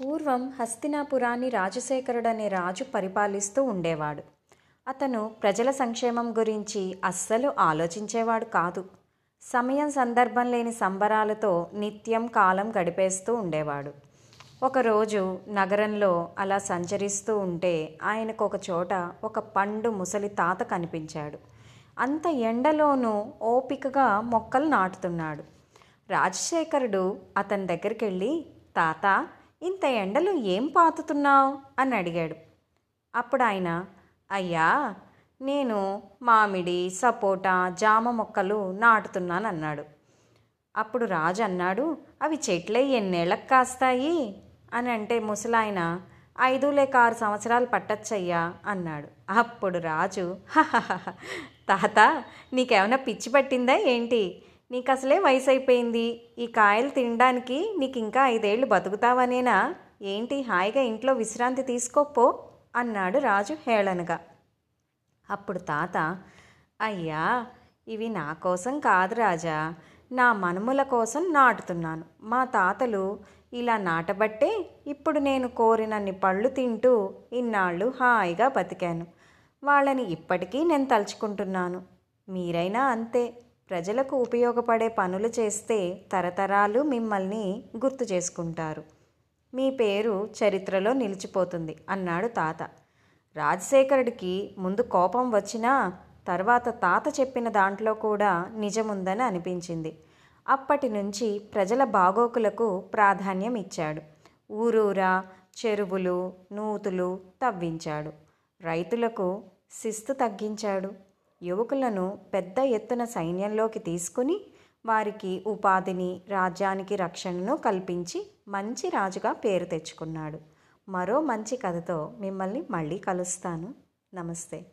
పూర్వం హస్తినాపురాన్ని రాజశేఖరుడనే రాజు పరిపాలిస్తూ ఉండేవాడు. అతను ప్రజల సంక్షేమం గురించి అస్సలు ఆలోచించేవాడు కాదు. సమయం సందర్భం లేని సంబరాలతో నిత్యం కాలం గడిపేస్తూ ఉండేవాడు. ఒకరోజు నగరంలో అలా సంచరిస్తూ ఉంటే ఆయనకు ఒక చోట ఒక పండు ముసలి తాత కనిపించాడు. అంత ఎండలోనూ ఓపికగా మొక్కలు నాటుతున్నాడు. రాజశేఖరుడు అతని దగ్గరికి వెళ్ళి తాత ఇంత ఎండలో ఏం పాతుతున్నావు? అని అడిగాడు. అప్పుడు ఆయన అయ్యా నేను మామిడి సపోటా జామ మొక్కలు నాటుతున్నాను అన్నాడు అప్పుడు రాజు అన్నాడు అవి చెట్లే ఎన్నేళ్ళకు కాస్తాయి? అని అంటే ముసలాయన ఐదు లేక ఆరు సంవత్సరాలు పట్టచ్చయ్యా అన్నాడు. అప్పుడు రాజు తాత నీకేమైనా పిచ్చి పట్టిందా ఏంటి? నీకు అసలే వయసు అయిపోయింది ఈ కాయలు తినడానికి నీకు ఇంకా ఐదేళ్ళు బతుకుతావనేనా? ఏంటి హాయిగా ఇంట్లో విశ్రాంతి తీసుకోపో అన్నాడు రాజు హేళనగా. అప్పుడు తాత అయ్యా ఇవి నా కోసం కాదు రాజా. నా మనుముల కోసం నాటుతున్నాను. మా తాతలు ఇలా నాటబట్టే ఇప్పుడు నేను కోరినన్ని పళ్ళు తింటూ ఇన్నాళ్ళు హాయిగా బతికాను. వాళ్ళని ఇప్పటికీ నేను తలుచుకుంటున్నాను. మీరైనా అంతే. ప్రజలకు ఉపయోగపడే పనులు చేస్తే తరతరాలు మిమ్మల్ని గుర్తు చేసుకుంటారు. మీ పేరు చరిత్రలో నిలిచిపోతుంది అన్నాడు తాత. రాజశేఖరుడికి ముందు కోపం వచ్చినా తర్వాత తాత చెప్పిన దాంట్లో కూడా నిజముందని అనిపించింది. అప్పటి నుంచి ప్రజల బాగోకులకు ప్రాధాన్యం ఇచ్చాడు. ఊరూరా చెరువులు నూతులు తవ్వించాడు. రైతులకు శిస్తు తగ్గించాడు. యువకులను పెద్ద ఎత్తున సైన్యంలోకి తీసుకుని వారికి ఉపాధిని రాజ్యానికి రక్షణను కల్పించి మంచి రాజుగా పేరు తెచ్చుకున్నాడు. మరో మంచి కథతో మిమ్మల్ని మళ్ళీ కలుస్తాను. నమస్తే.